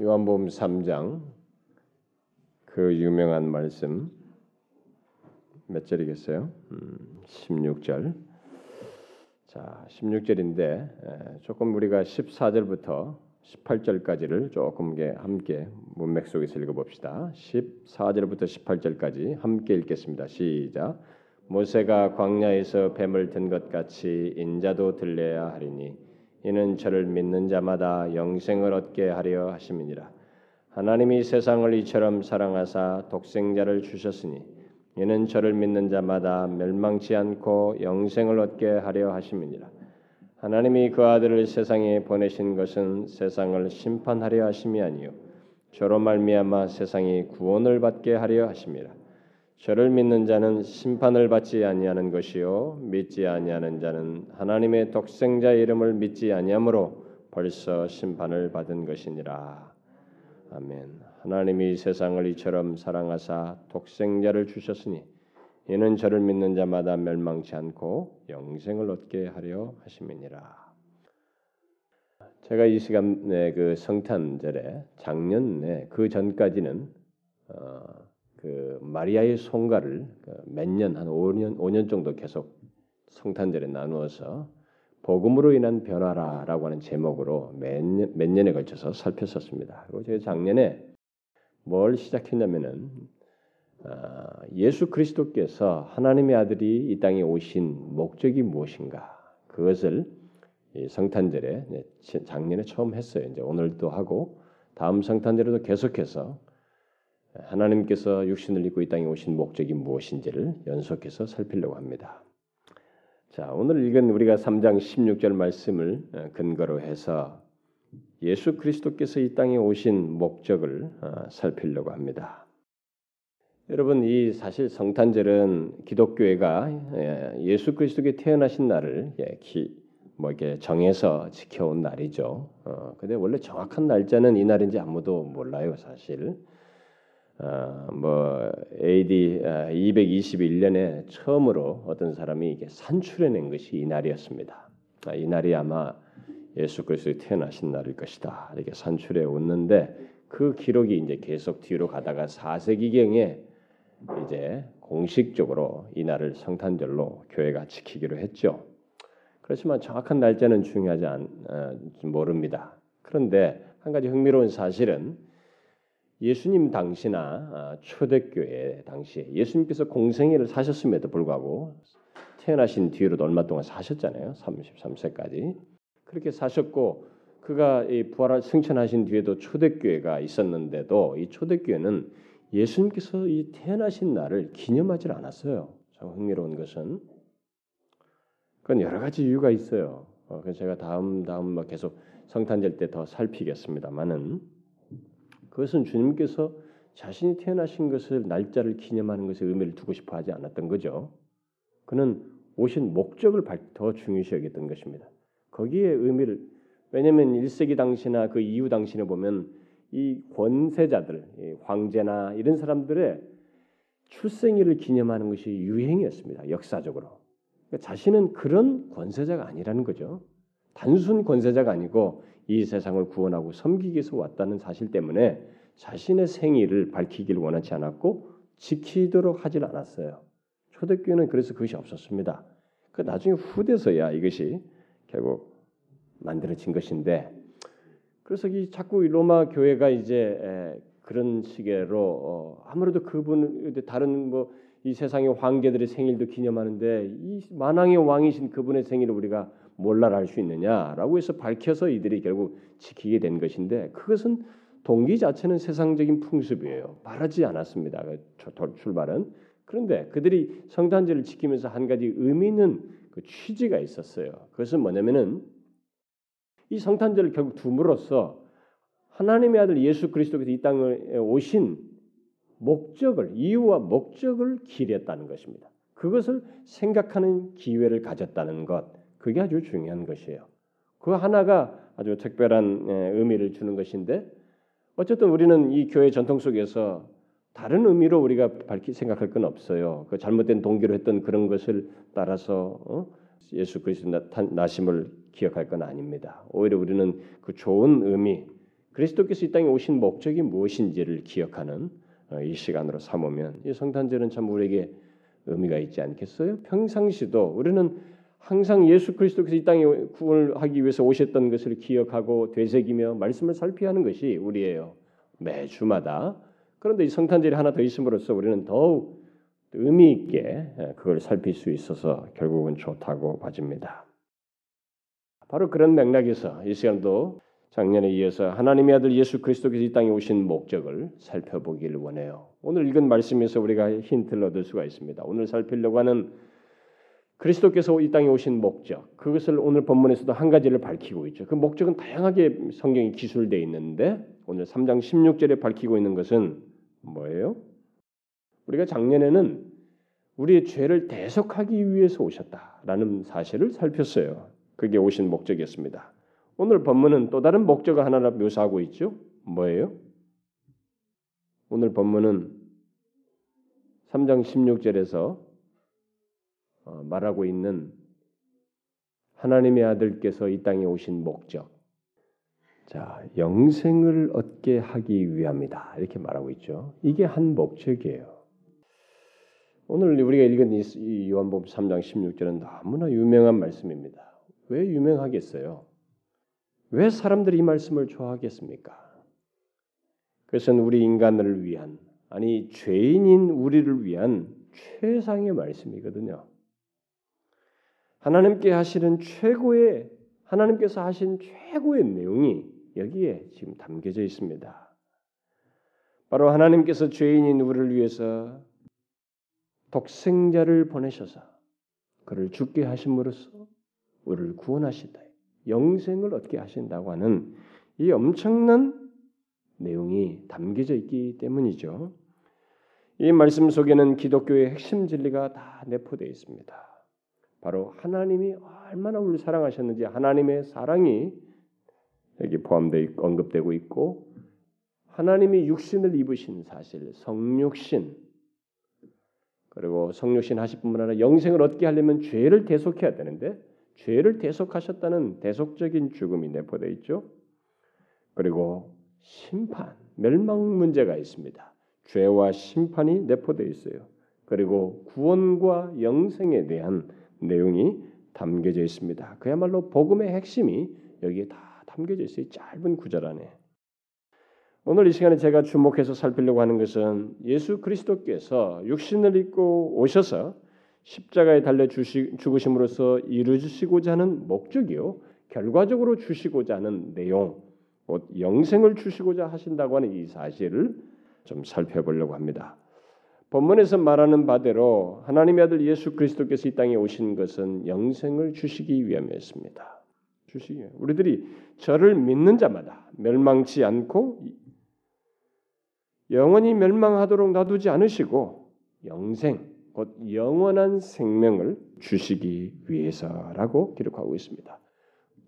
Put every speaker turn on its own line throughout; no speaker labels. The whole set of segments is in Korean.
요한복음 3장 그 유명한 말씀 몇 절이겠어요? 음, 16절. 자, 16절인데 조금 우리가 14절부터 18절까지를 조금 함께 문맥 속에서 읽어봅시다. 14절부터 18절까지 함께 읽겠습니다. 시작. 모세가 광야에서 뱀을 든 것 같이 인자도 들려야 하리니 이는 저를 믿는 자마다 영생을 얻게 하려 하심이니라. 하나님이 세상을 이처럼 사랑하사 독생자를 주셨으니 이는 저를 믿는 자마다 멸망치 않고 영생을 얻게 하려 하심이니라. 하나님이 그 아들을 세상에 보내신 것은 세상을 심판하려 하심이 아니요 저로 말미암아 세상이 구원을 받게 하려 하심이라. 저를 믿는 자는 심판을 받지 아니하는 것이요 믿지 아니하는 자는 하나님의 독생자 이름을 믿지 아니하므로 벌써 심판을 받은 것이니라. 아멘. 하나님이 세상을 이처럼 사랑하사 독생자를 주셨으니 이는 저를 믿는 자마다 멸망치 않고 영생을 얻게 하려 하심이니라. 제가 이 시간에 그 성탄절에 작년에 그 전까지는 어, 그 마리아의 송가를 그 몇년 한 5년 5년 정도 계속 성탄절에 나누어서 복음으로 인한 변화라라고 하는 제목으로 몇, 년, 몇 년에 걸쳐서 살폈었습니다. 그리고 제가 작년에 뭘 시작했냐면은 어, 예수 그리스도께서 하나님의 아들이 이 땅에 오신 목적이 무엇인가 그것을 성탄절에 작년에 처음 했어요. 이제 오늘도 하고 다음 성탄절에도 계속해서 하나님께서 육신을 입고 이 땅에 오신 목적이 무엇인지를 연속해서 살피려고 합니다. 자, 오늘 읽은 우리가 3장 16절 말씀을 어, 근거로 해서 예수 그리스도께서 이 땅에 오신 목적을 어, 살피려고 합니다. 여러분, 이 사실 성탄절은 기독교회가 예, 예수 그리스도께 태어나신 날을 예, 뭐 이렇게 정해서 지켜온 날이죠. 어, 근데 원래 정확한 날짜는 이 날인지 아무도 몰라요, 사실. 어, 뭐 AD 221년에 아, 처음으로 어떤 사람이 이게 산출해낸 것이 이 날이었습니다. 아, 이 날이 아마 예수 그리스도의 태어나신 날일 것이다. 이렇게 산출해 왔는데 그 기록이 이제 계속 뒤로 가다가 4세기 경에 이제 공식적으로 이 날을 성탄절로 교회가 지키기로 했죠. 그렇지만 정확한 날짜는 중요하지 않 어, 모릅니다. 그런데 한 가지 흥미로운 사실은 예수님 당시나 아, 초대교회 당시 예수님께서 공생애를 사셨음에도 불구하고 태어나신 뒤로도 얼마 동안 사셨잖아요. 33세까지. 그렇게 사셨고 그가 이 부활을 승천하신 뒤에도 초대교회가 있었는데도 이 초대교회는 예수님께서 이 태어나신 날을 기념하지 않았어요. 참 흥미로운 것은 그건 여러 가지 이유가 있어요. 어, 그래서 제가 다음 다음 계속 성탄절 때 더 살피겠습니다만은 그것은 주님께서 자신이 태어나신 것을 날짜를 기념하는 것에 의미를 두고 싶어 하지 않았던 거죠. 그는 오신 목적을 더 중요시 여겼던 것입니다. 거기에 의미를 왜냐하면 1세기 당시나 그 이후 당시에 보면 이 권세자들, 황제나 이런 사람들의 출생일을 기념하는 것이 유행이었습니다. 역사적으로. 그러니까 자신은 그런 권세자가 아니라는 거죠. 단순 권세자가 아니고 이 세상을 구원하고 섬기기 위해서 왔다는 사실 때문에 자신의 생일을 밝히기를 원하지 않았고 지키도록 하질 않았어요. 초대교회는 그래서 그것이 없었습니다. 그 나중에 후대서야 이것이 결국 만들어진 것인데 그래서 이 자꾸 로마 교회가 이제 그런 식으로 어, 아무래도 그분 다른 뭐 이 세상의 황제들의 생일도 기념하는데 이 만왕의 왕이신 그분의 생일을 우리가 몰라라 할 수 있느냐라고 해서 밝혀서 이들이 결국 지키게 된 것인데 그것은 동기 자체는 세상적인 풍습이에요. 바라지 않았습니다. 그 출발은 그런데 그들이 성탄절을 지키면서 한 가지 의미 있는 그 취지가 있었어요. 그것은 뭐냐면은 이 성탄절을 결국 둠으로써 하나님의 아들 예수 그리스도께서 이 땅에 오신 목적을 이유와 목적을 기렸다는 것입니다. 그것을 생각하는 기회를 가졌다는 것. 그게 아주 중요한 것이에요. 그 하나가 아주 특별한 예, 의미를 주는 것인데 어쨌든 우리는 이 교회 전통 속에서 다른 의미로 우리가 밝히 생각할 건 없어요. 그 잘못된 동기로 했던 그런 것을 따라서 어? 예수 그리스도 나심을 기억할 건 아닙니다. 오히려 우리는 그 좋은 의미, 그리스도께서 이 땅에 오신 목적이 무엇인지를 기억하는 어, 이 시간으로 삼으면 이 성탄절은 참 우리에게 의미가 있지 않겠어요? 평상시도 우리는 항상 예수 그리스도께서 이 땅에 구원을 하기 위해서 오셨던 것을 기억하고 되새기며 말씀을 살피하는 것이 우리예요. 매주마다. 그런데 이 성탄절이 하나 더 있음으로써 우리는 더욱 의미 있게 예, 그걸 살필 수 있어서 결국은 좋다고 봐집니다. 바로 그런 맥락에서 이 시간도 작년에 이어서 하나님의 아들 예수 그리스도께서 이 땅에 오신 목적을 살펴보기를 원해요. 오늘 읽은 말씀에서 우리가 힌트를 얻을 수가 있습니다. 오늘 살피려고 하는 그리스도께서 이 땅에 오신 목적 그것을 오늘 본문에서도 한 가지를 밝히고 있죠. 그 목적은 다양하게 성경이 기술되어 있는데 오늘 3장 16절에 밝히고 있는 것은 뭐예요? 우리가 작년에는 우리의 죄를 대속하기 위해서 오셨다라는 사실을 살폈어요. 그게 오신 목적이었습니다. 오늘 본문은 또 다른 목적을 하나 묘사하고 있죠. 뭐예요? 오늘 본문은 3장 16절에서 어, 말하고 있는 하나님의 아들께서 이 땅에 오신 목적. 자, 영생을 얻게 하기 위함이다. 이렇게 말하고 있죠. 이게 한 목적이에요. 오늘 우리가 읽은 이 요한복음 3장 16절은 너무나 유명한 말씀입니다. 왜 유명하겠어요? 왜 사람들이 이 말씀을 좋아하겠습니까? 그것은 우리 인간을 위한 아니 죄인인 우리를 위한 최상의 말씀이거든요. 하나님께 하시는 최고의 하나님께서 하신 최고의 내용이 여기에 지금 담겨져 있습니다. 바로 하나님께서 죄인인 우리를 위해서 독생자를 보내셔서 그를 죽게 하심으로써 우리를 구원하신다. 영생을 얻게 하신다고 하는 이 엄청난 내용이 담겨져 있기 때문이죠. 이 말씀 속에는 기독교의 핵심 진리가 다 내포되어 있습니다. 바로 하나님이 얼마나 우리를 사랑하셨는지 하나님의 사랑이 여기 포함되어 언급되고 있고 하나님이 육신을 입으신 사실 성육신 그리고 성육신 하실 뿐만 아니라 영생을 얻게 하려면 죄를 대속해야 되는데 죄를 대속하셨다는 대속적인 죽음이 내포되어 있죠. 그리고 심판, 멸망 문제가 있습니다. 죄와 심판이 내포되어 있어요. 그리고 구원과 영생에 대한 내용이 담겨져 있습니다. 그야말로 복음의 핵심이 여기에 다 담겨져 있어요. 짧은 구절 안에. 오늘 이 시간에 제가 주목해서 살피려고 하는 것은 예수 그리스도께서 육신을 입고 오셔서 십자가에 달려 주시, 죽으심으로써 이루시고자 하는 목적이요. 결과적으로 주시고자 하는 내용, 곧 영생을 주시고자 하신다고 하는 이 사실을 좀 살펴보려고 합니다. 본문에서 말하는 바대로 하나님의 아들 예수 그리스도께서 이 땅에 오신 것은 영생을 주시기 위함이었습니다. 주시기 위해. 우리들이 저를 믿는 자마다 멸망치 않고 영원히 멸망하도록 놔두지 않으시고 영생 곧 영원한 생명을 주시기 위해서라고 기록하고 있습니다.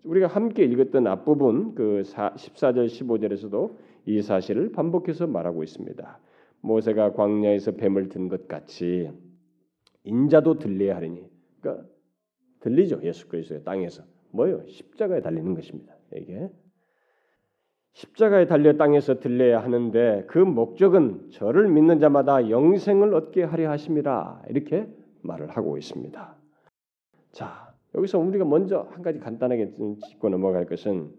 우리가 함께 읽었던 앞부분 그 14절 15절에서도 이 사실을 반복해서 말하고 있습니다. 모세가 광야에서 뱀을 든 것 같이 인자도 들려야 하리니. 그러니까 들리죠. 예수 그리스도의 땅에서. 뭐요? 십자가에 달리는 것입니다. 이게 십자가에 달려 땅에서 들려야 하는데 그 목적은 저를 믿는 자마다 영생을 얻게 하려 하심이라 이렇게 말을 하고 있습니다. 자, 여기서 우리가 먼저 한 가지 간단하게 짚고 넘어갈 것은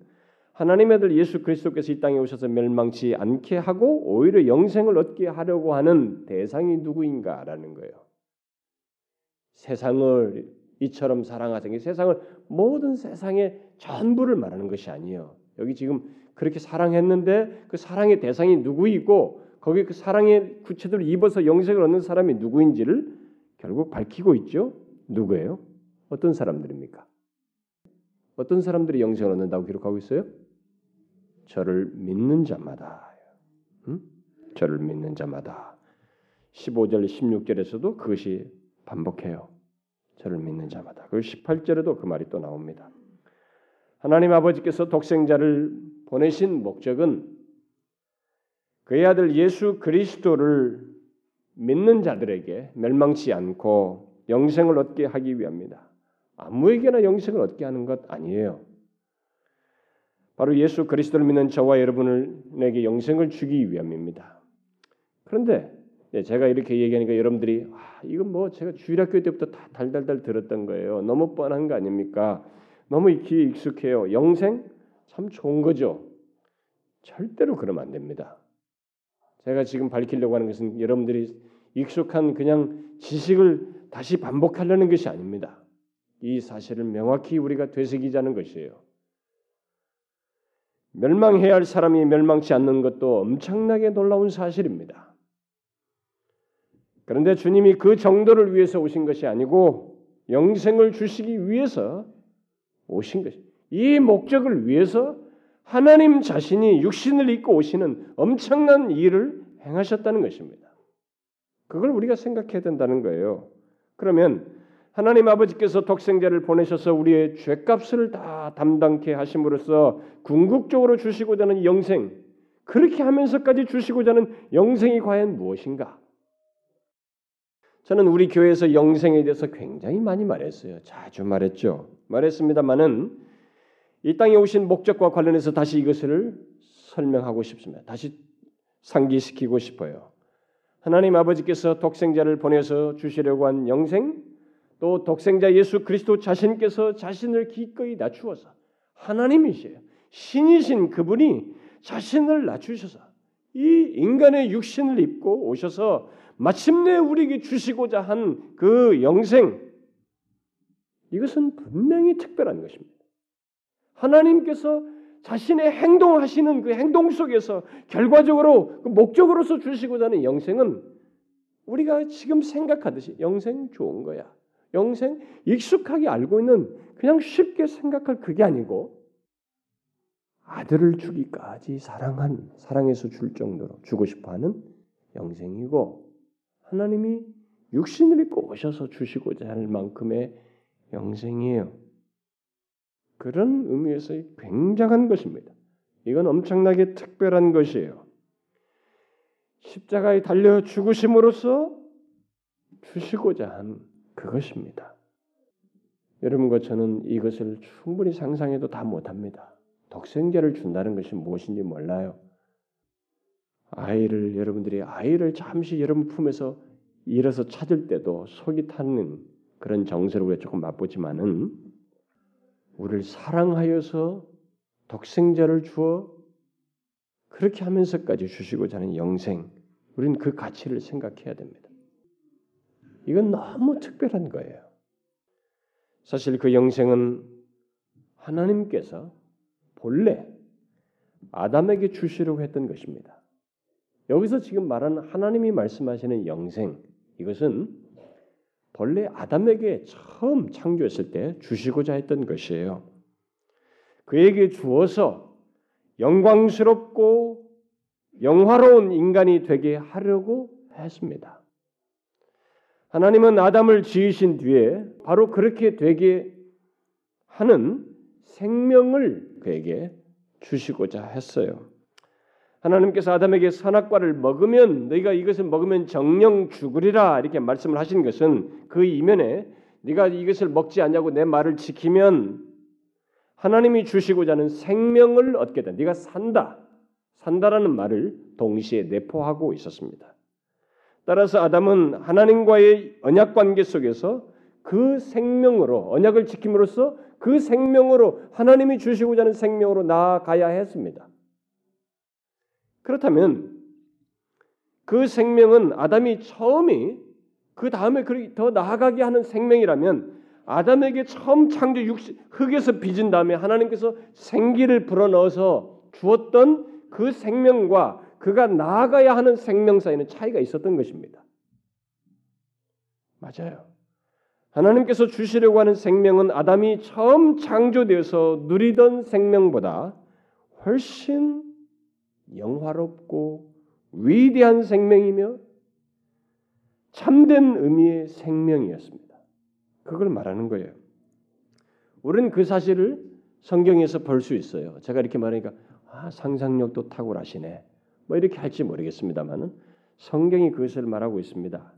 하나님의 아들 예수 그리스도께서 이 땅에 오셔서 멸망치 않게 하고 오히려 영생을 얻게 하려고 하는 대상이 누구인가라는 거예요. 세상을 이처럼 사랑하신 세상을 모든 세상의 전부를 말하는 것이 아니에요. 여기 지금 그렇게 사랑했는데 그 사랑의 대상이 누구이고 거기에 그 사랑의 구체적으로 입어서 영생을 얻는 사람이 누구인지를 결국 밝히고 있죠. 누구예요? 어떤 사람들입니까? 어떤 사람들이 영생을 얻는다고 기록하고 있어요? 저를 믿는 자마다. 응? 저를 믿는 자마다. 15절 16절에서도 그것이 반복해요. 저를 믿는 자마다. 그리고 18절에도 그 말이 또 나옵니다. 하나님 아버지께서 독생자를 보내신 목적은 그의 아들 예수 그리스도를 믿는 자들에게 멸망치 않고 영생을 얻게 하기 위함입니다. 아무에게나 영생을 얻게 하는 것 아니에요. 바로 예수 그리스도를 믿는 저와 여러분에게 영생을 주기 위함입니다. 그런데 예, 제가 이렇게 얘기하니까 여러분들이 아, 이건 뭐 제가 주일학교 때부터 다 달달달 들었던 거예요. 너무 뻔한 거 아닙니까? 너무 귀에 익숙해요. 영생 참 좋은 거죠. 절대로 그러면 안 됩니다. 제가 지금 밝히려고 하는 것은 여러분들이 익숙한 그냥 지식을 다시 반복하려는 것이 아닙니다. 이 사실을 명확히 우리가 되새기자는 것이에요. 멸망해야 할 사람이 멸망치 않는 것도 엄청나게 놀라운 사실입니다. 그런데 주님이 그 정도를 위해서 오신 것이 아니고 영생을 주시기 위해서 오신 것이. 이 목적을 위해서 하나님 자신이 육신을 입고 오시는 엄청난 일을 행하셨다는 것입니다. 그걸 우리가 생각해야 된다는 거예요. 그러면 하나님 아버지께서 독생자를 보내셔서 우리의 죄값을 다 담당케 하심으로써 궁극적으로 주시고자 하는 영생, 그렇게 하면서까지 주시고자 하는 영생이 과연 무엇인가? 저는 우리 교회에서 영생에 대해서 굉장히 많이 말했어요. 자주 말했죠. 말했습니다만은 이 땅에 오신 목적과 관련해서 다시 이것을 설명하고 싶습니다. 다시 상기시키고 싶어요. 하나님 아버지께서 독생자를 보내서 주시려고 한 영생, 또 독생자 예수 그리스도 자신께서 자신을 기꺼이 낮추어서 하나님이시에요. 신이신 그분이 자신을 낮추셔서 이 인간의 육신을 입고 오셔서 마침내 우리에게 주시고자 한 그 영생 이것은 분명히 특별한 것입니다. 하나님께서 자신의 행동하시는 그 행동 속에서 결과적으로 그 목적으로서 주시고자 하는 영생은 우리가 지금 생각하듯이 영생 좋은 거야. 영생 익숙하게 알고 있는 그냥 쉽게 생각할 그게 아니고 아들을 주기까지 사랑한 사랑해서 줄 정도로 주고 싶어하는 영생이고 하나님이 육신을 입고 오셔서 주시고자 할 만큼의 영생이에요. 그런 의미에서 굉장한 것입니다. 이건 엄청나게 특별한 것이에요. 십자가에 달려 죽으심으로써 주시고자 한 그것입니다. 여러분과 저는 이것을 충분히 상상해도 다 못합니다. 독생자를 준다는 것이 무엇인지 몰라요. 아이를 여러분들이 아이를 잠시 여러분 품에서 일어서 찾을 때도 속이 타는 그런 정서를 우리가 조금 맛보지만은 우리를 사랑하여서 독생자를 주어 그렇게 하면서까지 주시고자 하는 영생, 우리는 그 가치를 생각해야 됩니다. 이건 너무 특별한 거예요. 사실 그 영생은 하나님께서 본래 아담에게 주시려고 했던 것입니다. 여기서 지금 말하는 하나님이 말씀하시는 영생 이것은 본래 아담에게 처음 창조했을 때 주시고자 했던 것이에요. 그에게 주어서 영광스럽고 영화로운 인간이 되게 하려고 했습니다. 하나님은 아담을 지으신 뒤에 바로 그렇게 되게 하는 생명을 그에게 주시고자 했어요. 하나님께서 아담에게 선악과를 먹으면 너희가 이것을 먹으면 정령 죽으리라 이렇게 말씀을 하신 것은 그 이면에 네가 이것을 먹지 않냐고 내 말을 지키면 하나님이 주시고자 하는 생명을 얻게 된 네가 산다 산다라는 말을 동시에 내포하고 있었습니다. 따라서 아담은 하나님과의 언약 관계 속에서 그 생명으로 언약을 지킴으로써 그 생명으로 하나님이 주시고자 하는 생명으로 나아가야 했습니다. 그렇다면 그 생명은 아담이 처음이 그 다음에 더 나아가게 하는 생명이라면 아담에게 처음 창조 육신 흙에서 빚은 다음에 하나님께서 생기를 불어넣어서 주었던 그 생명과 그가 나아가야 하는 생명 사이는 차이가 있었던 것입니다. 맞아요. 하나님께서 주시려고 하는 생명은 아담이 처음 창조되어서 누리던 생명보다 훨씬 영화롭고 위대한 생명이며 참된 의미의 생명이었습니다. 그걸 말하는 거예요. 우리는 그 사실을 성경에서 볼 수 있어요. 제가 이렇게 말하니까 아, 상상력도 탁월하시네. 뭐 이렇게 할지 모르겠습니다만은 성경이 그것을 말하고 있습니다.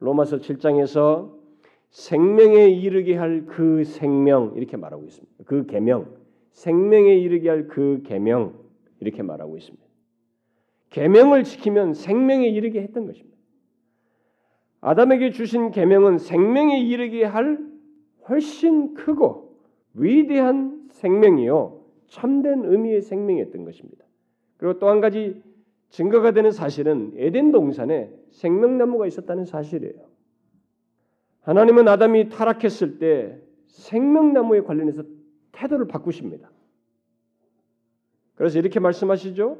로마서 7장에서 생명에 이르게 할 그 생명 이렇게 말하고 있습니다. 그 계명 생명에 이르게 할 그 계명 이렇게 말하고 있습니다. 계명을 지키면 생명에 이르게 했던 것입니다. 아담에게 주신 계명은 생명에 이르게 할 훨씬 크고 위대한 생명이요 참된 의미의 생명이었던 것입니다. 그리고 또 한 가지 증거가 되는 사실은 에덴 동산에 생명나무가 있었다는 사실이에요. 하나님은 아담이 타락했을 때 생명나무에 관련해서 태도를 바꾸십니다. 그래서 이렇게 말씀하시죠.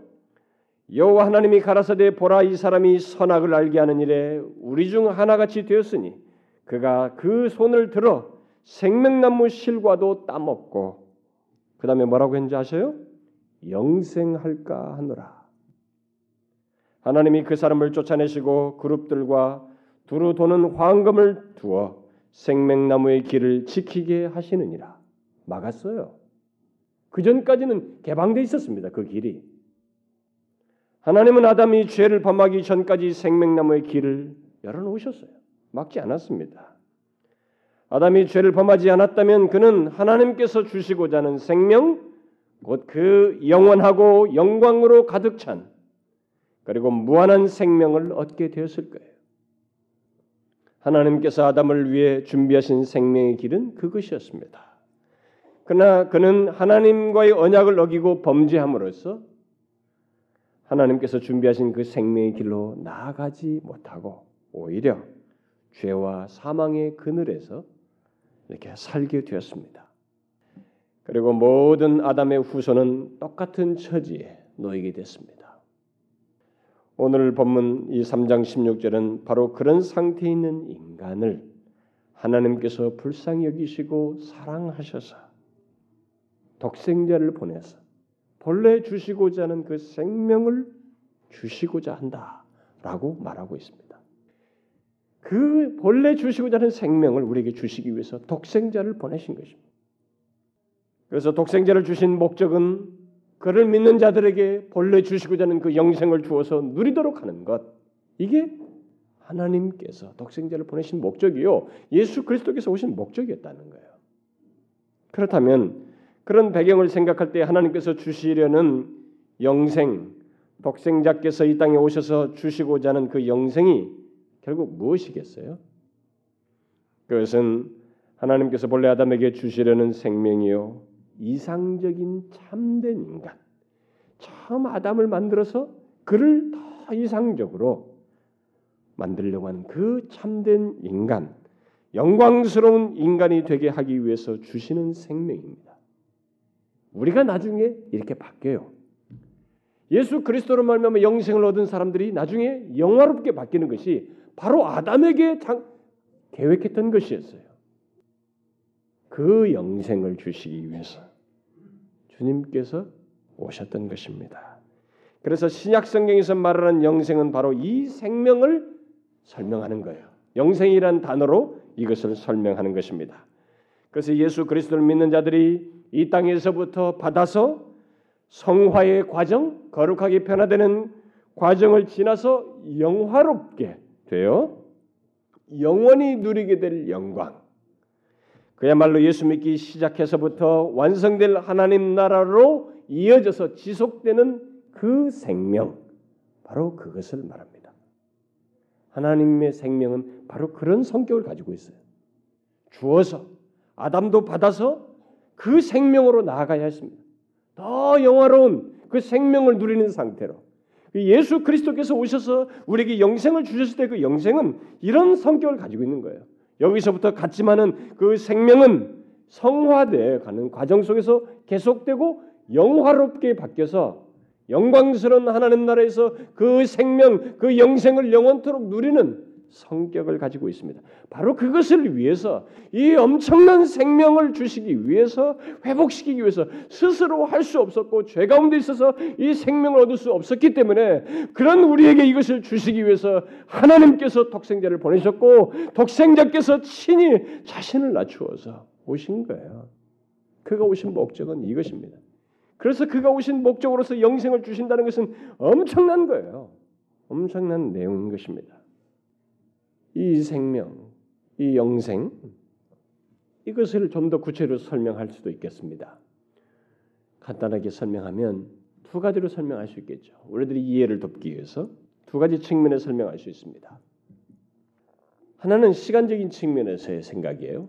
여호와 하나님이 가라사대 보라 이 사람이 선악을 알게 하는 일에 우리 중 하나같이 되었으니 그가 그 손을 들어 생명나무 실과도 따먹고 그 다음에 뭐라고 했는지 아세요? 영생할까 하노라. 하나님이 그 사람을 쫓아내시고 그룹들과 두루 도는 황금을 두어 생명나무의 길을 지키게 하시느니라. 막았어요. 그 전까지는 개방돼 있었습니다. 그 길이. 하나님은 아담이 죄를 범하기 전까지 생명나무의 길을 열어놓으셨어요. 막지 않았습니다. 아담이 죄를 범하지 않았다면 그는 하나님께서 주시고자 하는 생명, 곧 그 영원하고 영광으로 가득 찬 그리고 무한한 생명을 얻게 되었을 거예요. 하나님께서 아담을 위해 준비하신 생명의 길은 그것이었습니다. 그러나 그는 하나님과의 언약을 어기고 범죄함으로써 하나님께서 준비하신 그 생명의 길로 나아가지 못하고 오히려 죄와 사망의 그늘에서 이렇게 살게 되었습니다. 그리고 모든 아담의 후손은 똑같은 처지에 놓이게 됐습니다. 오늘 본문 이 3장 16절은 바로 그런 상태에 있는 인간을 하나님께서 불쌍히 여기시고 사랑하셔서 독생자를 보내서 본래 주시고자 하는 그 생명을 주시고자 한다라고 말하고 있습니다. 그 본래 주시고자 하는 생명을 우리에게 주시기 위해서 독생자를 보내신 것입니다. 그래서 독생자를 주신 목적은 그를 믿는 자들에게 본래 주시고자 하는 그 영생을 주어서 누리도록 하는 것. 이게 하나님께서 독생자를 보내신 목적이요. 예수 그리스도께서 오신 목적이었다는 거예요. 그렇다면 그런 배경을 생각할 때 하나님께서 주시려는 영생, 독생자께서 이 땅에 오셔서 주시고자 하는 그 영생이 결국 무엇이겠어요? 그것은 하나님께서 본래 아담에게 주시려는 생명이요 이상적인 참된 인간. 처음 아담을 만들어서 그를 더 이상적으로 만들려고 하는 그 참된 인간, 영광스러운 인간이 되게 하기 위해서 주시는 생명입니다. 우리가 나중에 이렇게 바뀌어요. 예수 그리스도로 말미암아 영생을 얻은 사람들이 나중에 영화롭게 바뀌는 것이 바로 아담에게 장, 계획했던 것이었어요. 그 영생을 주시기 위해서 주님께서 오셨던 것입니다. 그래서 신약 성경에서 말하는 영생은 바로 이 생명을 설명하는 거예요. 영생이란 단어로 이것을 설명하는 것입니다. 그래서 예수 그리스도를 믿는 자들이 이 땅에서부터 받아서 성화의 과정, 거룩하게 변화되는 과정을 지나서 영화롭게 되어 영원히 누리게 될 영광. 그야말로 예수 믿기 시작해서부터 완성될 하나님 나라로 이어져서 지속되는 그 생명, 바로 그것을 말합니다. 하나님의 생명은 바로 그런 성격을 가지고 있어요. 주어서 아담도 받아서 그 생명으로 나아가야 했습니다. 더 영화로운 그 생명을 누리는 상태로 그 예수 그리스도께서 오셔서 우리에게 영생을 주셨을 때 그 영생은 이런 성격을 가지고 있는 거예요. 여기서부터 같지만은 그 생명은 성화돼 가는 과정 속에서 계속되고 영화롭게 바뀌어서 영광스러운 하나님 나라에서 그 생명, 그 영생을 영원토록 누리는 성격을 가지고 있습니다. 바로 그것을 위해서 이 엄청난 생명을 주시기 위해서 회복시키기 위해서 스스로 할 수 없었고 죄 가운데 있어서 이 생명을 얻을 수 없었기 때문에 그런 우리에게 이것을 주시기 위해서 하나님께서 독생자를 보내셨고 독생자께서 친히 자신을 낮추어서 오신 거예요. 그가 오신 목적은 이것입니다. 그래서 그가 오신 목적으로서 영생을 주신다는 것은 엄청난 거예요. 엄청난 내용인 것입니다. 이 생명, 이 영생 이것을 좀 더 구체로 설명할 수도 있겠습니다. 간단하게 설명하면 두 가지로 설명할 수 있겠죠. 우리들이 이해를 돕기 위해서 두 가지 측면에 설명할 수 있습니다. 하나는 시간적인 측면에서의 생각이에요.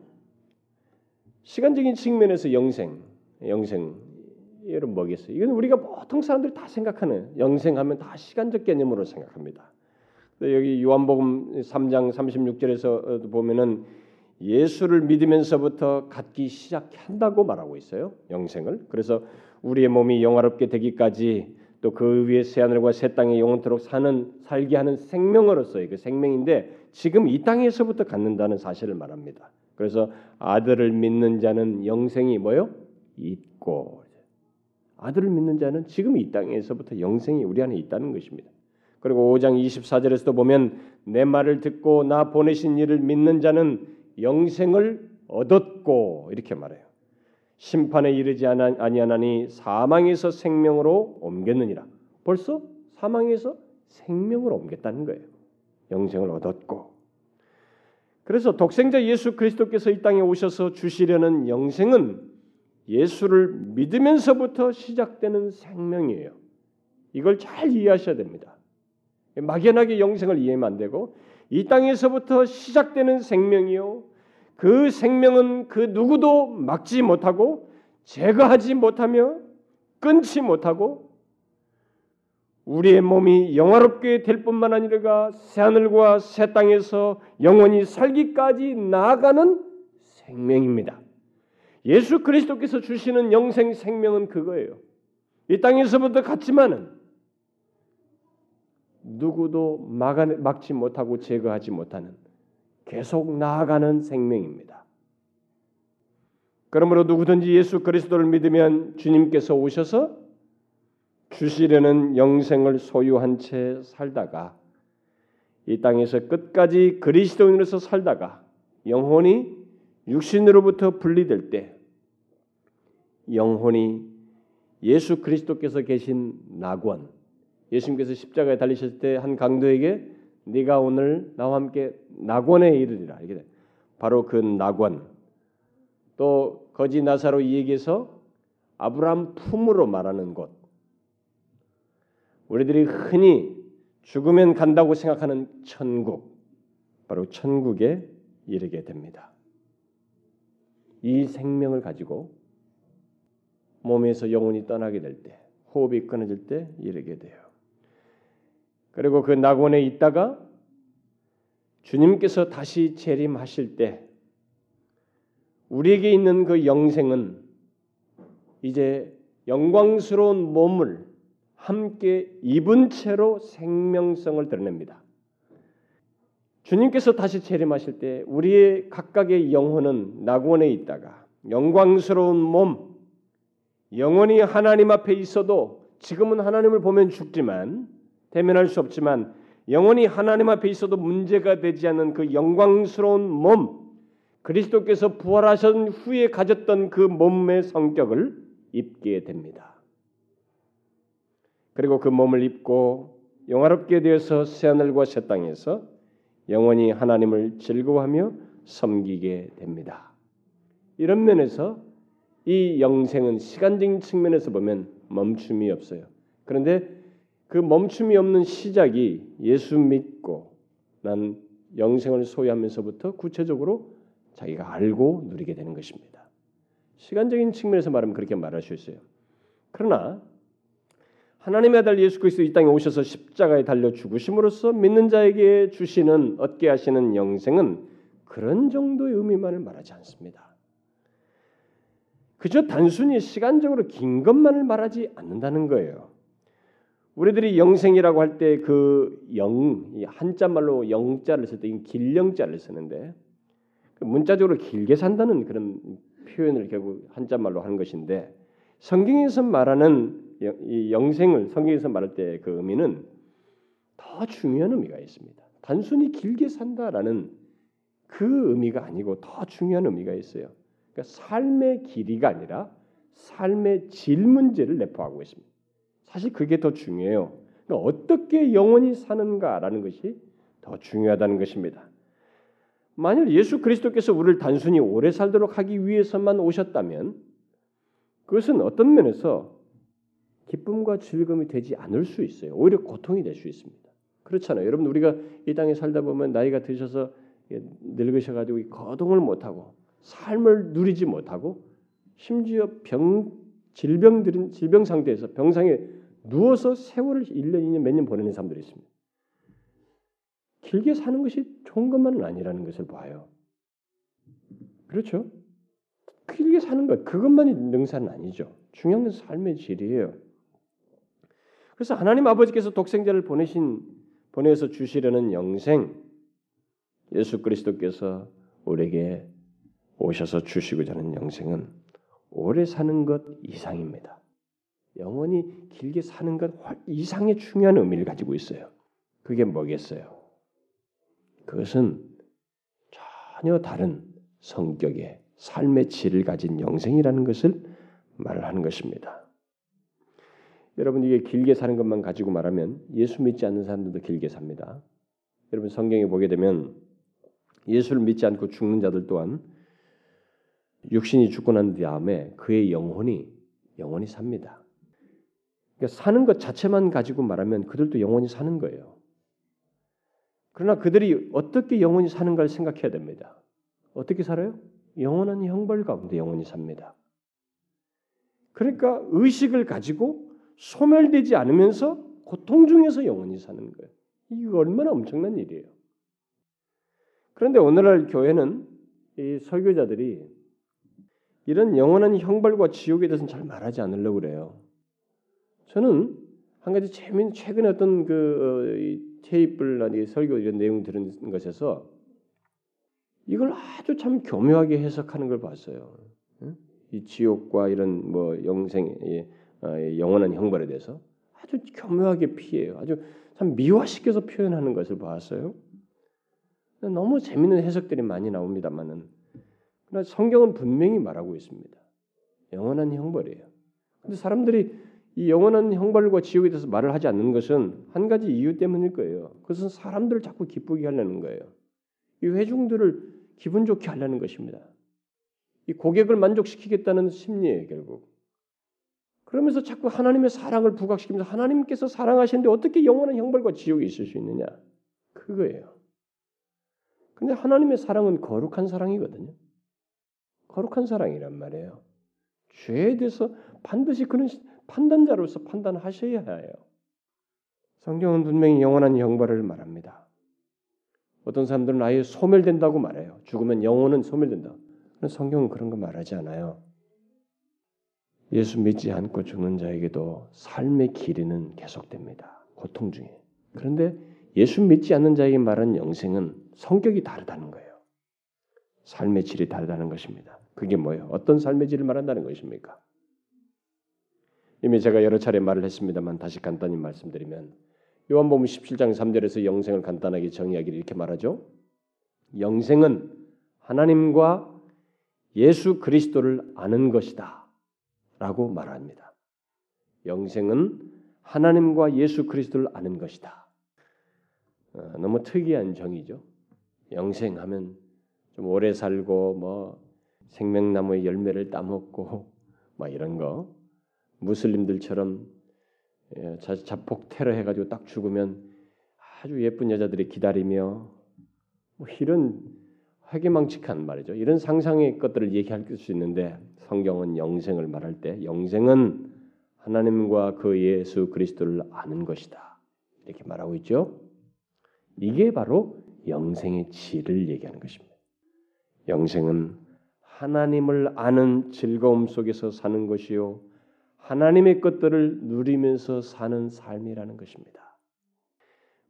시간적인 측면에서 영생, 영생 여러분 뭐겠어요? 이건 우리가 보통 사람들이 다 생각하는 영생하면 다 시간적 개념으로 생각합니다. 여기 요한복음 3장 36절에서 보면은 예수를 믿으면서부터 갖기 시작한다고 말하고 있어요. 영생을. 그래서 우리의 몸이 영화롭게 되기까지 또 그 위에 새 하늘과 새 땅에 영원토록 사는 살게 하는 생명으로서의 그 생명인데 지금 이 땅에서부터 갖는다는 사실을 말합니다. 그래서 아들을 믿는 자는 영생이 뭐요? 있고 아들을 믿는 자는 지금 이 땅에서부터 영생이 우리 안에 있다는 것입니다. 그리고 5장 24절에서도 보면 내 말을 듣고 나 보내신 이를 믿는 자는 영생을 얻었고 이렇게 말해요. 심판에 이르지 아니하나니 사망에서 생명으로 옮겼느니라. 벌써 사망에서 생명으로 옮겼다는 거예요. 영생을 얻었고. 그래서 독생자 예수 그리스도께서 이 땅에 오셔서 주시려는 영생은 예수를 믿으면서부터 시작되는 생명이에요. 이걸 잘 이해하셔야 됩니다. 막연하게 영생을 이해하면 안 되고 이 땅에서부터 시작되는 생명이요. 그 생명은 그 누구도 막지 못하고 제거하지 못하며 끊지 못하고 우리의 몸이 영화롭게 될 뿐만 아니라 새 하늘과 새 땅에서 영원히 살기까지 나아가는 생명입니다. 예수 그리스도께서 주시는 영생 생명은 그거예요. 이 땅에서부터 갔지만은 누구도 막아, 막지 못하고 제거하지 못하는 계속 나아가는 생명입니다. 그러므로 누구든지 예수 그리스도를 믿으면 주님께서 오셔서 주시려는 영생을 소유한 채 살다가 이 땅에서 끝까지 그리스도인으로서 살다가 영혼이 육신으로부터 분리될 때 영혼이 예수 그리스도께서 계신 낙원 예수님께서 십자가에 달리셨을 때한 강도에게 네가 오늘 나와 함께 낙원에 이르리라. 이게 바로 그 낙원. 또 거지 나사로 이에게서 아브라함 품으로 말하는 곳. 우리들이 흔히 죽으면 간다고 생각하는 천국. 바로 천국에 이르게 됩니다. 이 생명을 가지고 몸에서 영혼이 떠나게 될 때, 호흡이 끊어질 때 이르게 돼요. 그리고 그 낙원에 있다가 주님께서 다시 재림하실 때 우리에게 있는 그 영생은 이제 영광스러운 몸을 함께 입은 채로 생명성을 드러냅니다. 주님께서 다시 재림하실 때 우리의 각각의 영혼은 낙원에 있다가 영광스러운 몸, 영원히 하나님 앞에 있어도 지금은 하나님을 보면 죽지만 대면할 수 없지만 영원히 하나님 앞에 있어도 문제가 되지 않는 그 영광스러운 몸, 그리스도께서 부활하신 후에 가졌던 그 몸의 성격을 입게 됩니다. 그리고 그 몸을 입고 영화롭게 되어서 새 하늘과 새 땅에서 영원히 하나님을 즐거워하며 섬기게 됩니다. 이런 면에서 이 영생은 시간적인 측면에서 보면 멈춤이 없어요. 그런데 그 멈춤이 없는 시작이 예수 믿고 난 영생을 소유하면서부터 구체적으로 자기가 알고 누리게 되는 것입니다. 시간적인 측면에서 말하면 그렇게 말할 수 있어요. 그러나 하나님의 아들 예수 그리스도 이 땅에 오셔서 십자가에 달려 죽으심으로써 믿는 자에게 주시는 얻게 하시는 영생은 그런 정도의 의미만을 말하지 않습니다. 그저 단순히 시간적으로 긴 것만을 말하지 않는다는 거예요. 우리들이 영생이라고 할 때 그 영, 한자 말로 영자를 쓸때 길영자를 쓰는데 그 문자적으로 길게 산다는 그런 표현을 결국 한자 말로 하는 것인데 성경에서 말하는 이 영생을 성경에서 말할 때 그 의미는 더 중요한 의미가 있습니다. 단순히 길게 산다라는 그 의미가 아니고 더 중요한 의미가 있어요. 그러니까 삶의 길이가 아니라 삶의 질 문제를 내포하고 있습니다. 사실 그게 더 중요해요. 그러니까 어떻게 영원히 사는가라는 것이 더 중요하다는 것입니다. 만일 예수 그리스도께서 우리를 단순히 오래 살도록 하기 위해서만 오셨다면 그것은 어떤 면에서 기쁨과 즐거움이 되지 않을 수 있어요. 오히려 고통이 될 수 있습니다. 그렇잖아요. 여러분 우리가 이 땅에 살다 보면 나이가 드셔서 늙으셔가지고 거동을 못하고 삶을 누리지 못하고 심지어 병 질병들은 질병 상태에서 병상에 누워서 세월을 1년, 2년, 몇 년 보내는 사람들이 있습니다. 길게 사는 것이 좋은 것만은 아니라는 것을 봐요. 그렇죠? 길게 사는 것 그것만이 능사는 아니죠. 중요한 건 삶의 질이에요. 그래서 하나님 아버지께서 독생자를 보내신 보내서 주시려는 영생 예수 그리스도께서 우리에게 오셔서 주시고자 하는 영생은 오래 사는 것 이상입니다. 영원히 길게 사는 것 이상의 중요한 의미를 가지고 있어요. 그게 뭐겠어요? 그것은 전혀 다른 성격의 삶의 질을 가진 영생이라는 것을 말하는 것입니다. 여러분 이게 길게 사는 것만 가지고 말하면 예수 믿지 않는 사람들도 길게 삽니다. 여러분 성경에 보게 되면 예수를 믿지 않고 죽는 자들 또한 육신이 죽고 난 다음에 그의 영혼이 영원히 삽니다. 그러니까 사는 것 자체만 가지고 말하면 그들도 영원히 사는 거예요. 그러나 그들이 어떻게 영원히 사는가를 생각해야 됩니다. 어떻게 살아요? 영원한 형벌 가운데 영원히 삽니다. 그러니까 의식을 가지고 소멸되지 않으면서 고통 중에서 영원히 사는 거예요. 이거 얼마나 엄청난 일이에요. 그런데 오늘날 교회는 이 설교자들이 이런 영원한 형벌과 지옥에 대해서는 잘 말하지 않으려고 그래요. 저는 한 가지 재미있는 최근에 어떤 그 어, 테이블 설교 이런 내용 들은 것에서 이걸 아주 참 교묘하게 해석하는 걸 봤어요. 이 지옥과 이런 뭐 영생, 어, 영원한 형벌에 대해서 아주 교묘하게 피해요. 아주 참 미화시켜서 표현하는 것을 봤어요. 너무 재밌는 해석들이 많이 나옵니다만은 그러나 성경은 분명히 말하고 있습니다. 영원한 형벌이에요. 근데 사람들이 이 영원한 형벌과 지옥에 대해서 말을 하지 않는 것은 한 가지 이유 때문일 거예요. 그것은 사람들을 자꾸 기쁘게 하려는 거예요. 이 회중들을 기분 좋게 하려는 것입니다. 이 고객을 만족시키겠다는 심리에 결국. 그러면서 자꾸 하나님의 사랑을 부각시키면서 하나님께서 사랑하시는데 어떻게 영원한 형벌과 지옥이 있을 수 있느냐? 그거예요. 근데 하나님의 사랑은 거룩한 사랑이거든요. 거룩한 사랑이란 말이에요. 죄에 대해서 반드시 그런 판단자로서 판단하셔야 해요. 성경은 분명히 영원한 형벌을 말합니다. 어떤 사람들은 아예 소멸된다고 말해요. 죽으면 영혼은 소멸된다. 성경은 그런 거 말하지 않아요. 예수 믿지 않고 죽는 자에게도 삶의 길이는 계속됩니다. 고통 중에. 그런데 예수 믿지 않는 자에게 말하는 영생은 성격이 다르다는 거예요. 삶의 질이 다르다는 것입니다. 그게 뭐예요? 어떤 삶의 질을 말한다는 것입니까? 이미 제가 여러 차례 말을 했습니다만 다시 간단히 말씀드리면 요한복음 17장 3절에서 영생을 간단하게 정의하기를 이렇게 말하죠. 영생은 하나님과 예수 그리스도를 아는 것이다. 라고 말합니다. 영생은 하나님과 예수 그리스도를 아는 것이다. 어, 너무 특이한 정의죠. 영생하면 좀 오래 살고 뭐 생명나무의 열매를 따먹고 막 이런 거 무슬림들처럼 예, 자폭 테러 해가지고 딱 죽으면 아주 예쁜 여자들이 기다리며 뭐 이런 회개망측한 말이죠. 이런 상상의 것들을 얘기할 수 있는데 성경은 영생을 말할 때 영생은 하나님과 그 예수 그리스도를 아는 것이다. 이렇게 말하고 있죠. 이게 바로 영생의 질을 얘기하는 것입니다. 영생은 하나님을 아는 즐거움 속에서 사는 것이요 하나님의 것들을 누리면서 사는 삶이라는 것입니다.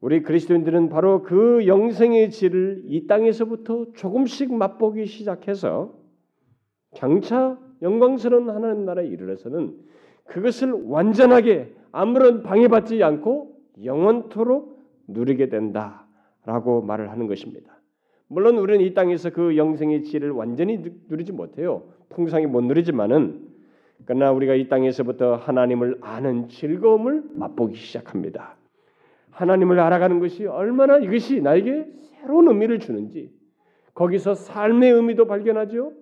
우리 그리스도인들은 바로 그 영생의 질을 이 땅에서부터 조금씩 맛보기 시작해서 장차 영광스러운 하나님 나라에 이르러서는 그것을 완전하게 아무런 방해받지 않고 영원토록 누리게 된다라고 말을 하는 것입니다. 물론 우리는 이 땅에서 그 영생의 질을 완전히 누리지 못해요. 풍성히 못 누리지만은 그러나 우리가 이 땅에서부터 하나님을 아는 즐거움을 맛보기 시작합니다. 하나님을 알아가는 것이 얼마나 이것이 나에게 새로운 의미를 주는지 거기서 삶의 의미도 발견하죠.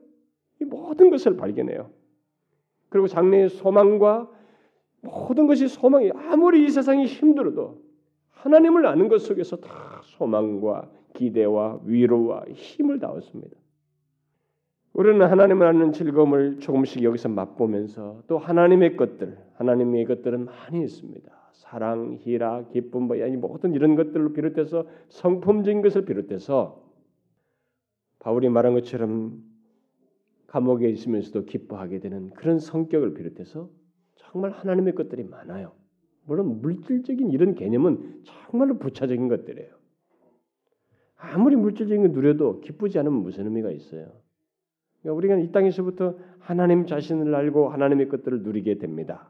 이 모든 것을 발견해요. 그리고 장래의 소망과 모든 것이 소망이 아무리 이 세상이 힘들어도 하나님을 아는 것 속에서 다 소망과 기대와 위로와 힘을 다 얻습니다. 우리는 하나님을 아는 즐거움을 조금씩 여기서 맛보면서 또 하나님의 것들, 하나님의 것들은 많이 있습니다. 사랑, 희락, 기쁨, 뭐 아니 모든 이런 것들로 비롯해서 성품적인 것을 비롯해서 바울이 말한 것처럼 감옥에 있으면서도 기뻐하게 되는 그런 성격을 비롯해서 정말 하나님의 것들이 많아요. 물론 물질적인 이런 개념은 정말로 부차적인 것들이에요. 아무리 물질적인 걸 누려도 기쁘지 않으면 무슨 의미가 있어요? 그러니까 우리가 이 땅에서부터 하나님 자신을 알고 하나님의 것들을 누리게 됩니다.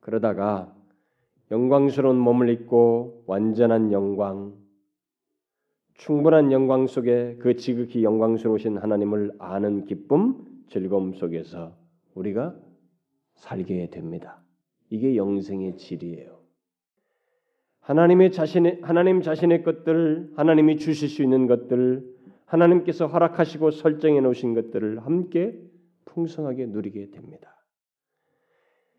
그러다가 영광스러운 몸을 입고 완전한 영광, 충분한 영광 속에 그 지극히 영광스러우신 하나님을 아는 기쁨, 즐거움 속에서 우리가 살게 됩니다. 이게 영생의 질이에요. 하나님의 자신의 하나님 자신의 것들, 하나님이 주실 수 있는 것들, 하나님께서 허락하시고 설정해 놓으신 것들을 함께 풍성하게 누리게 됩니다.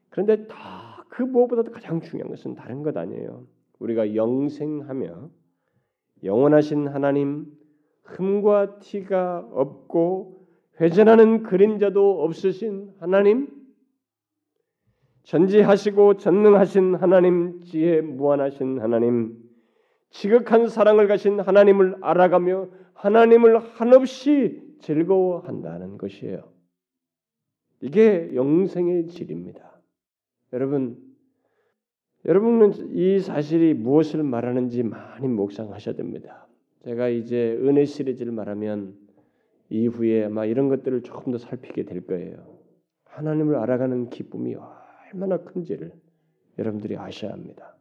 그런데 다 그 무엇보다도 가장 중요한 것은 다른 것 아니에요. 우리가 영생하며 영원하신 하나님 흠과 티가 없고 회전하는 그림자도 없으신 하나님 전지하시고 전능하신 하나님 지혜 무한하신 하나님 지극한 사랑을 가신 하나님을 알아가며 하나님을 한없이 즐거워한다는 것이에요. 이게 영생의 질입니다. 여러분, 여러분은 이 사실이 무엇을 말하는지 많이 묵상하셔야 됩니다. 제가 이제 은혜 시리즈를 말하면 이후에 아마 이런 것들을 조금 더 살피게 될 거예요. 하나님을 알아가는 기쁨이 얼마나 큰지를 여러분들이 아셔야 합니다.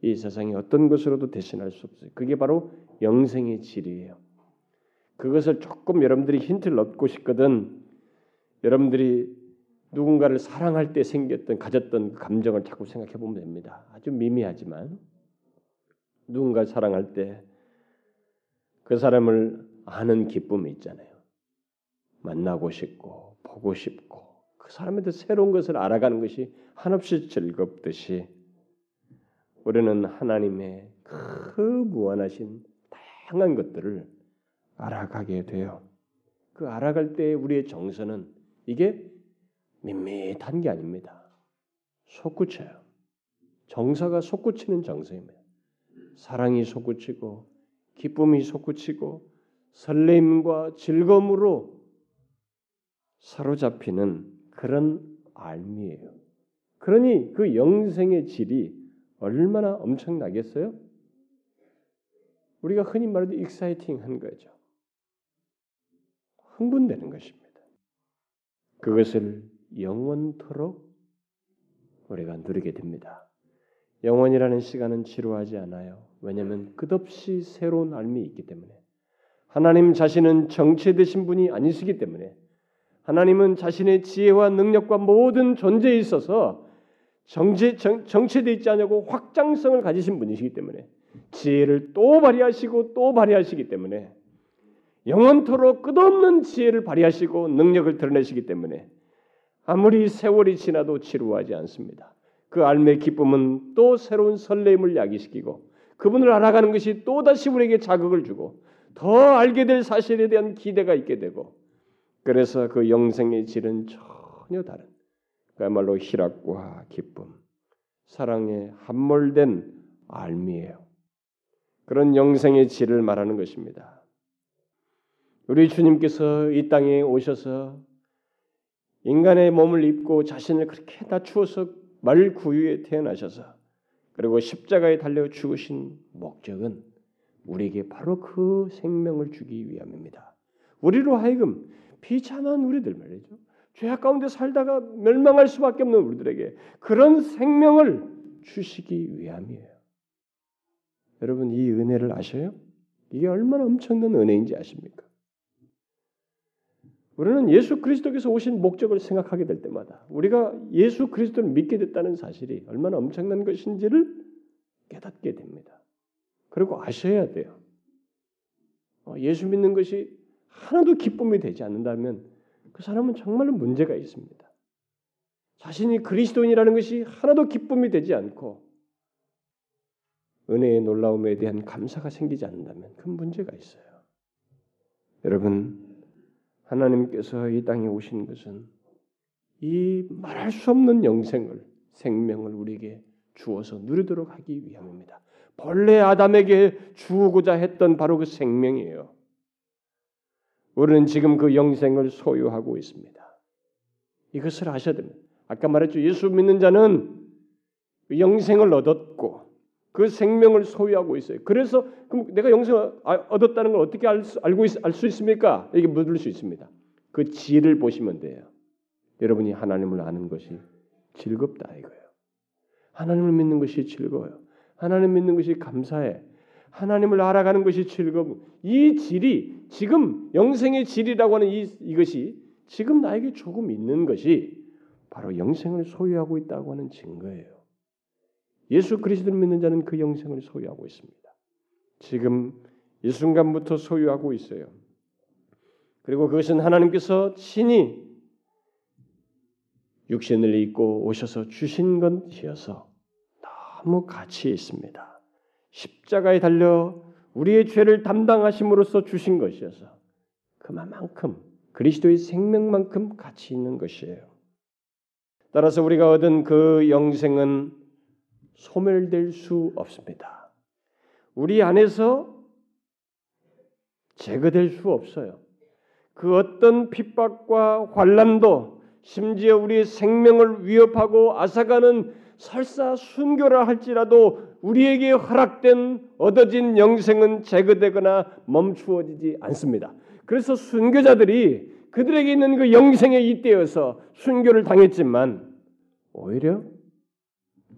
이 세상에 어떤 것으로도 대신할 수 없어요. 그게 바로 영생의 질이에요. 그것을 조금 여러분들이 힌트를 얻고 싶거든 여러분들이 누군가를 사랑할 때 생겼던 가졌던 그 감정을 자꾸 생각해 보면 됩니다. 아주 미미하지만 누군가 사랑할 때 그 사람을 아는 기쁨이 있잖아요. 만나고 싶고 보고 싶고 그 사람에 대해 새로운 것을 알아가는 것이 한없이 즐겁듯이 우리는 하나님의 그 무한하신 다양한 것들을 알아가게 돼요. 그 알아갈 때 우리의 정서는 이게 밋밋한 게 아닙니다. 솟구쳐요. 정서가 솟구치는 정서입니다. 사랑이 솟구치고 기쁨이 솟구치고 설렘과 즐거움으로 사로잡히는 그런 알미예요. 그러니 그 영생의 질이 얼마나 엄청나겠어요? 우리가 흔히 말하는 익사이팅한 거죠. 흥분되는 것입니다. 그것을 영원토록 우리가 누리게 됩니다. 영원이라는 시간은 지루하지 않아요. 왜냐하면 끝없이 새로운 삶이 있기 때문에 하나님 자신은 정체되신 분이 아니시기 때문에 하나님은 자신의 지혜와 능력과 모든 존재에 있어서 정체, 정, 정체되어 있지 않냐고 확장성을 가지신 분이시기 때문에 지혜를 또 발휘하시고 또 발휘하시기 때문에 영원토록 끝없는 지혜를 발휘하시고 능력을 드러내시기 때문에 아무리 세월이 지나도 지루하지 않습니다. 그 알매 기쁨은 또 새로운 설렘을 야기시키고 그분을 알아가는 것이 또 다시 우리에게 자극을 주고 더 알게 될 사실에 대한 기대가 있게 되고 그래서 그 영생의 질은 전혀 다른 그야말로 희락과 기쁨, 사랑에 함몰된 알미예요. 그런 영생의 질을 말하는 것입니다. 우리 주님께서 이 땅에 오셔서 인간의 몸을 입고 자신을 그렇게 낮추어서 말 구유에 태어나셔서 그리고 십자가에 달려 죽으신 목적은 우리에게 바로 그 생명을 주기 위함입니다. 우리로 하여금 비참한 우리들 말이죠. 죄악 가운데 살다가 멸망할 수밖에 없는 우리들에게 그런 생명을 주시기 위함이에요. 여러분 이 은혜를 아셔요? 이게 얼마나 엄청난 은혜인지 아십니까? 우리는 예수 그리스도께서 오신 목적을 생각하게 될 때마다 우리가 예수 그리스도를 믿게 됐다는 사실이 얼마나 엄청난 것인지를 깨닫게 됩니다. 그리고 아셔야 돼요. 어, 예수 믿는 것이 하나도 기쁨이 되지 않는다면 그 사람은 정말로 문제가 있습니다. 자신이 그리스도인이라는 것이 하나도 기쁨이 되지 않고 은혜의 놀라움에 대한 감사가 생기지 않는다면 큰 문제가 있어요. 여러분 하나님께서 이 땅에 오신 것은 이 말할 수 없는 영생을 생명을 우리에게 주어서 누리도록 하기 위함입니다. 본래 아담에게 주고자 했던 바로 그 생명이에요. 우리는 지금 그 영생을 소유하고 있습니다. 이것을 아셔야 됩니다. 아까 말했죠. 예수 믿는 자는 그 영생을 얻었고 그 생명을 소유하고 있어요. 그래서 그럼 내가 영생을 아, 얻었다는 걸 어떻게 알 수, 알고 알 수 있습니까? 이게 묻을 수 있습니다. 그 지혜를 보시면 돼요. 여러분이 하나님을 아는 것이 즐겁다 이거예요. 하나님을 믿는 것이 즐거워요. 하나님 믿는 것이 감사해. 하나님을 알아가는 것이 즐거움. 이 질이 지금 영생의 질이라고 하는 이, 이것이 지금 나에게 조금 있는 것이 바로 영생을 소유하고 있다고 하는 증거예요. 예수 그리스도를 믿는 자는 그 영생을 소유하고 있습니다. 지금 이 순간부터 소유하고 있어요. 그리고 그것은 하나님께서 친히 육신을 입고 오셔서 주신 것이어서 너무 가치 있습니다. 십자가에 달려 우리의 죄를 담당하심으로써 주신 것이어서 그만큼 그리스도의 생명만큼 가치 있는 것이에요. 따라서 우리가 얻은 그 영생은 소멸될 수 없습니다. 우리 안에서 제거될 수 없어요. 그 어떤 핍박과 환란도 심지어 우리의 생명을 위협하고 앗아가는 설사 순교라 할지라도 우리에게 허락된 얻어진 영생은 제거되거나 멈추어지지 않습니다. 그래서 순교자들이 그들에게 있는 그 영생에 잇대어서 순교를 당했지만 오히려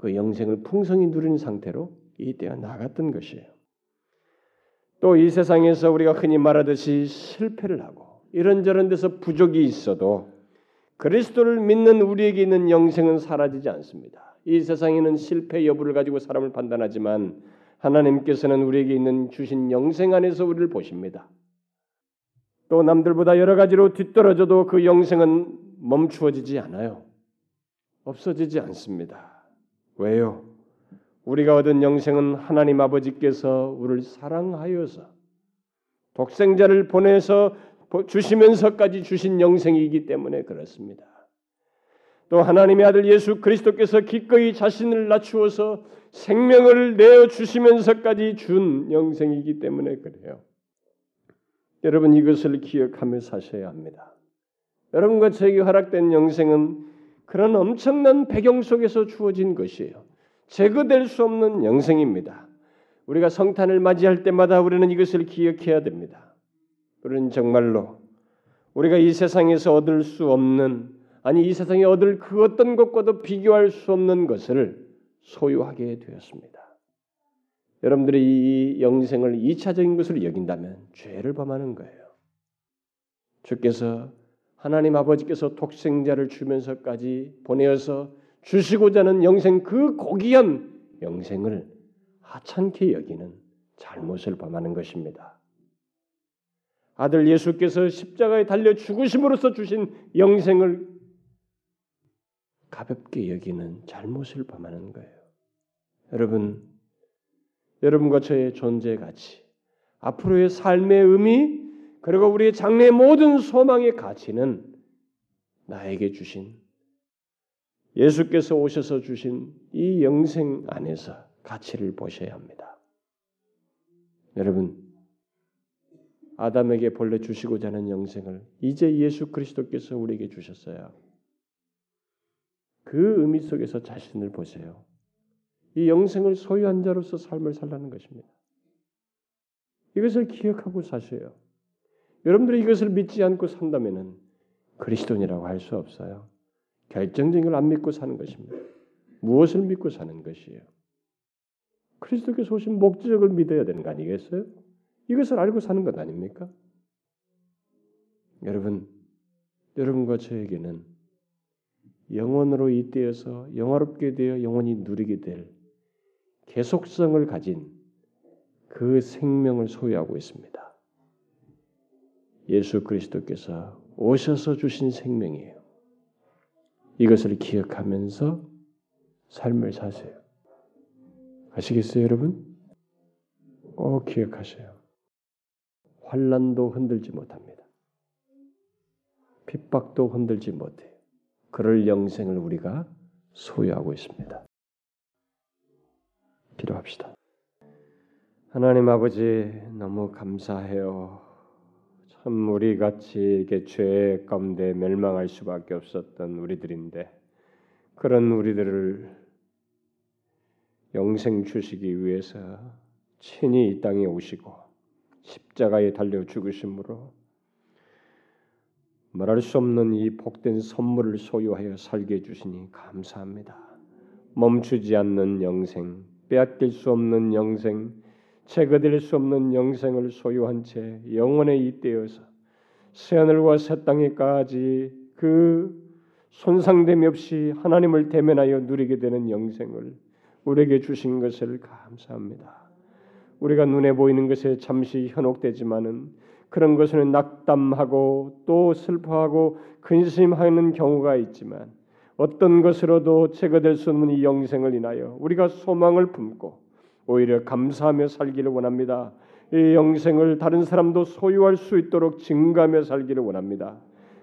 그 영생을 풍성히 누린 상태로 이 때가 나갔던 것이에요. 또 이 세상에서 우리가 흔히 말하듯이 실패를 하고 이런저런 데서 부족이 있어도 그리스도를 믿는 우리에게 있는 영생은 사라지지 않습니다. 이 세상에는 실패 여부를 가지고 사람을 판단하지만 하나님께서는 우리에게 있는 주신 영생 안에서 우리를 보십니다. 또 남들보다 여러 가지로 뒤떨어져도 그 영생은 멈추어지지 않아요. 없어지지 않습니다. 왜요? 우리가 얻은 영생은 하나님 아버지께서 우리를 사랑하여서 독생자를 보내서 주시면서까지 주신 영생이기 때문에 그렇습니다. 또 하나님의 아들 예수 그리스도께서 기꺼이 자신을 낮추어서 생명을 내어 주시면서까지 준 영생이기 때문에 그래요. 여러분 이것을 기억하며 사셔야 합니다. 여러분과 저에게 허락된 영생은 그런 엄청난 배경 속에서 주어진 것이에요. 제거될 수 없는 영생입니다. 우리가 성탄을 맞이할 때마다 우리는 이것을 기억해야 됩니다. 우리는 정말로 우리가 이 세상에서 얻을 수 없는 아니 이 세상에 얻을 그 어떤 것과도 비교할 수 없는 것을 소유하게 되었습니다. 여러분들이 이 영생을 이차적인 것으로 여긴다면 죄를 범하는 거예요. 주께서 하나님 아버지께서 독생자를 주면서까지 보내어서 주시고자 하는 영생 그 고귀한 영생을 하찮게 여기는 잘못을 범하는 것입니다. 아들 예수께서 십자가에 달려 죽으심으로써 주신 영생을 가볍게 여기는 잘못을 범하는 거예요. 여러분, 여러분과 저의 존재 가치, 앞으로의 삶의 의미, 그리고 우리의 장래 모든 소망의 가치는 나에게 주신 예수께서 오셔서 주신 이 영생 안에서 가치를 보셔야 합니다. 여러분, 아담에게 본래 주시고자 하는 영생을 이제 예수 그리스도께서 우리에게 주셨어요. 그 의미 속에서 자신을 보세요. 이 영생을 소유한 자로서 삶을 살라는 것입니다. 이것을 기억하고 사세요. 여러분들이 이것을 믿지 않고 산다면은 그리스도인이라고 할 수 없어요. 결정적인 걸 안 믿고 사는 것입니다. 무엇을 믿고 사는 것이에요? 그리스도께서 오신 목적을 믿어야 되는 거 아니겠어요? 이것을 알고 사는 것 아닙니까? 여러분, 여러분과 저에게는 영원으로 이때에서 영화롭게 되어 영원히 누리게 될 계속성을 가진 그 생명을 소유하고 있습니다. 예수 그리스도께서 오셔서 주신 생명이에요. 이것을 기억하면서 삶을 사세요. 아시겠어요, 여러분? 꼭 기억하세요. 환란도 흔들지 못합니다. 핍박도 흔들지 못해요. 그럴 영생을 우리가 소유하고 있습니다. 기도합시다. 하나님 아버지 너무 감사해요. 참 우리 같이 이렇게 죄 가운데 멸망할 수밖에 없었던 우리들인데 그런 우리들을 영생 주시기 위해서 친히 이 땅에 오시고 십자가에 달려 죽으심으로 말할 수 없는 이 복된 선물을 소유하여 살게 해 주시니 감사합니다. 멈추지 않는 영생, 빼앗길 수 없는 영생, 제거될 수 없는 영생을 소유한 채 영원에 잇대어서 새하늘과 새 땅에까지 그 손상됨이 없이 하나님을 대면하여 누리게 되는 영생을 우리에게 주신 것을 감사합니다. 우리가 눈에 보이는 것에 잠시 현혹되지만은 그런 것은 낙담하고 또 슬퍼하고 근심하는 경우가 있지만 어떤 것으로도 제거될 수 없는 이 영생을 인하여 우리가 소망을 품고 오히려 감사하며 살기를 원합니다. 이 영생을 다른 사람도 소유할 수 있도록 증가하며 살기를 원합니다.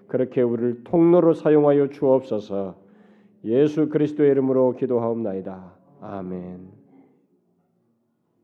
그렇게 우리를 통로로 사용하여 주옵소서. 예수 그리스도의 이름으로 기도하옵나이다. 아멘.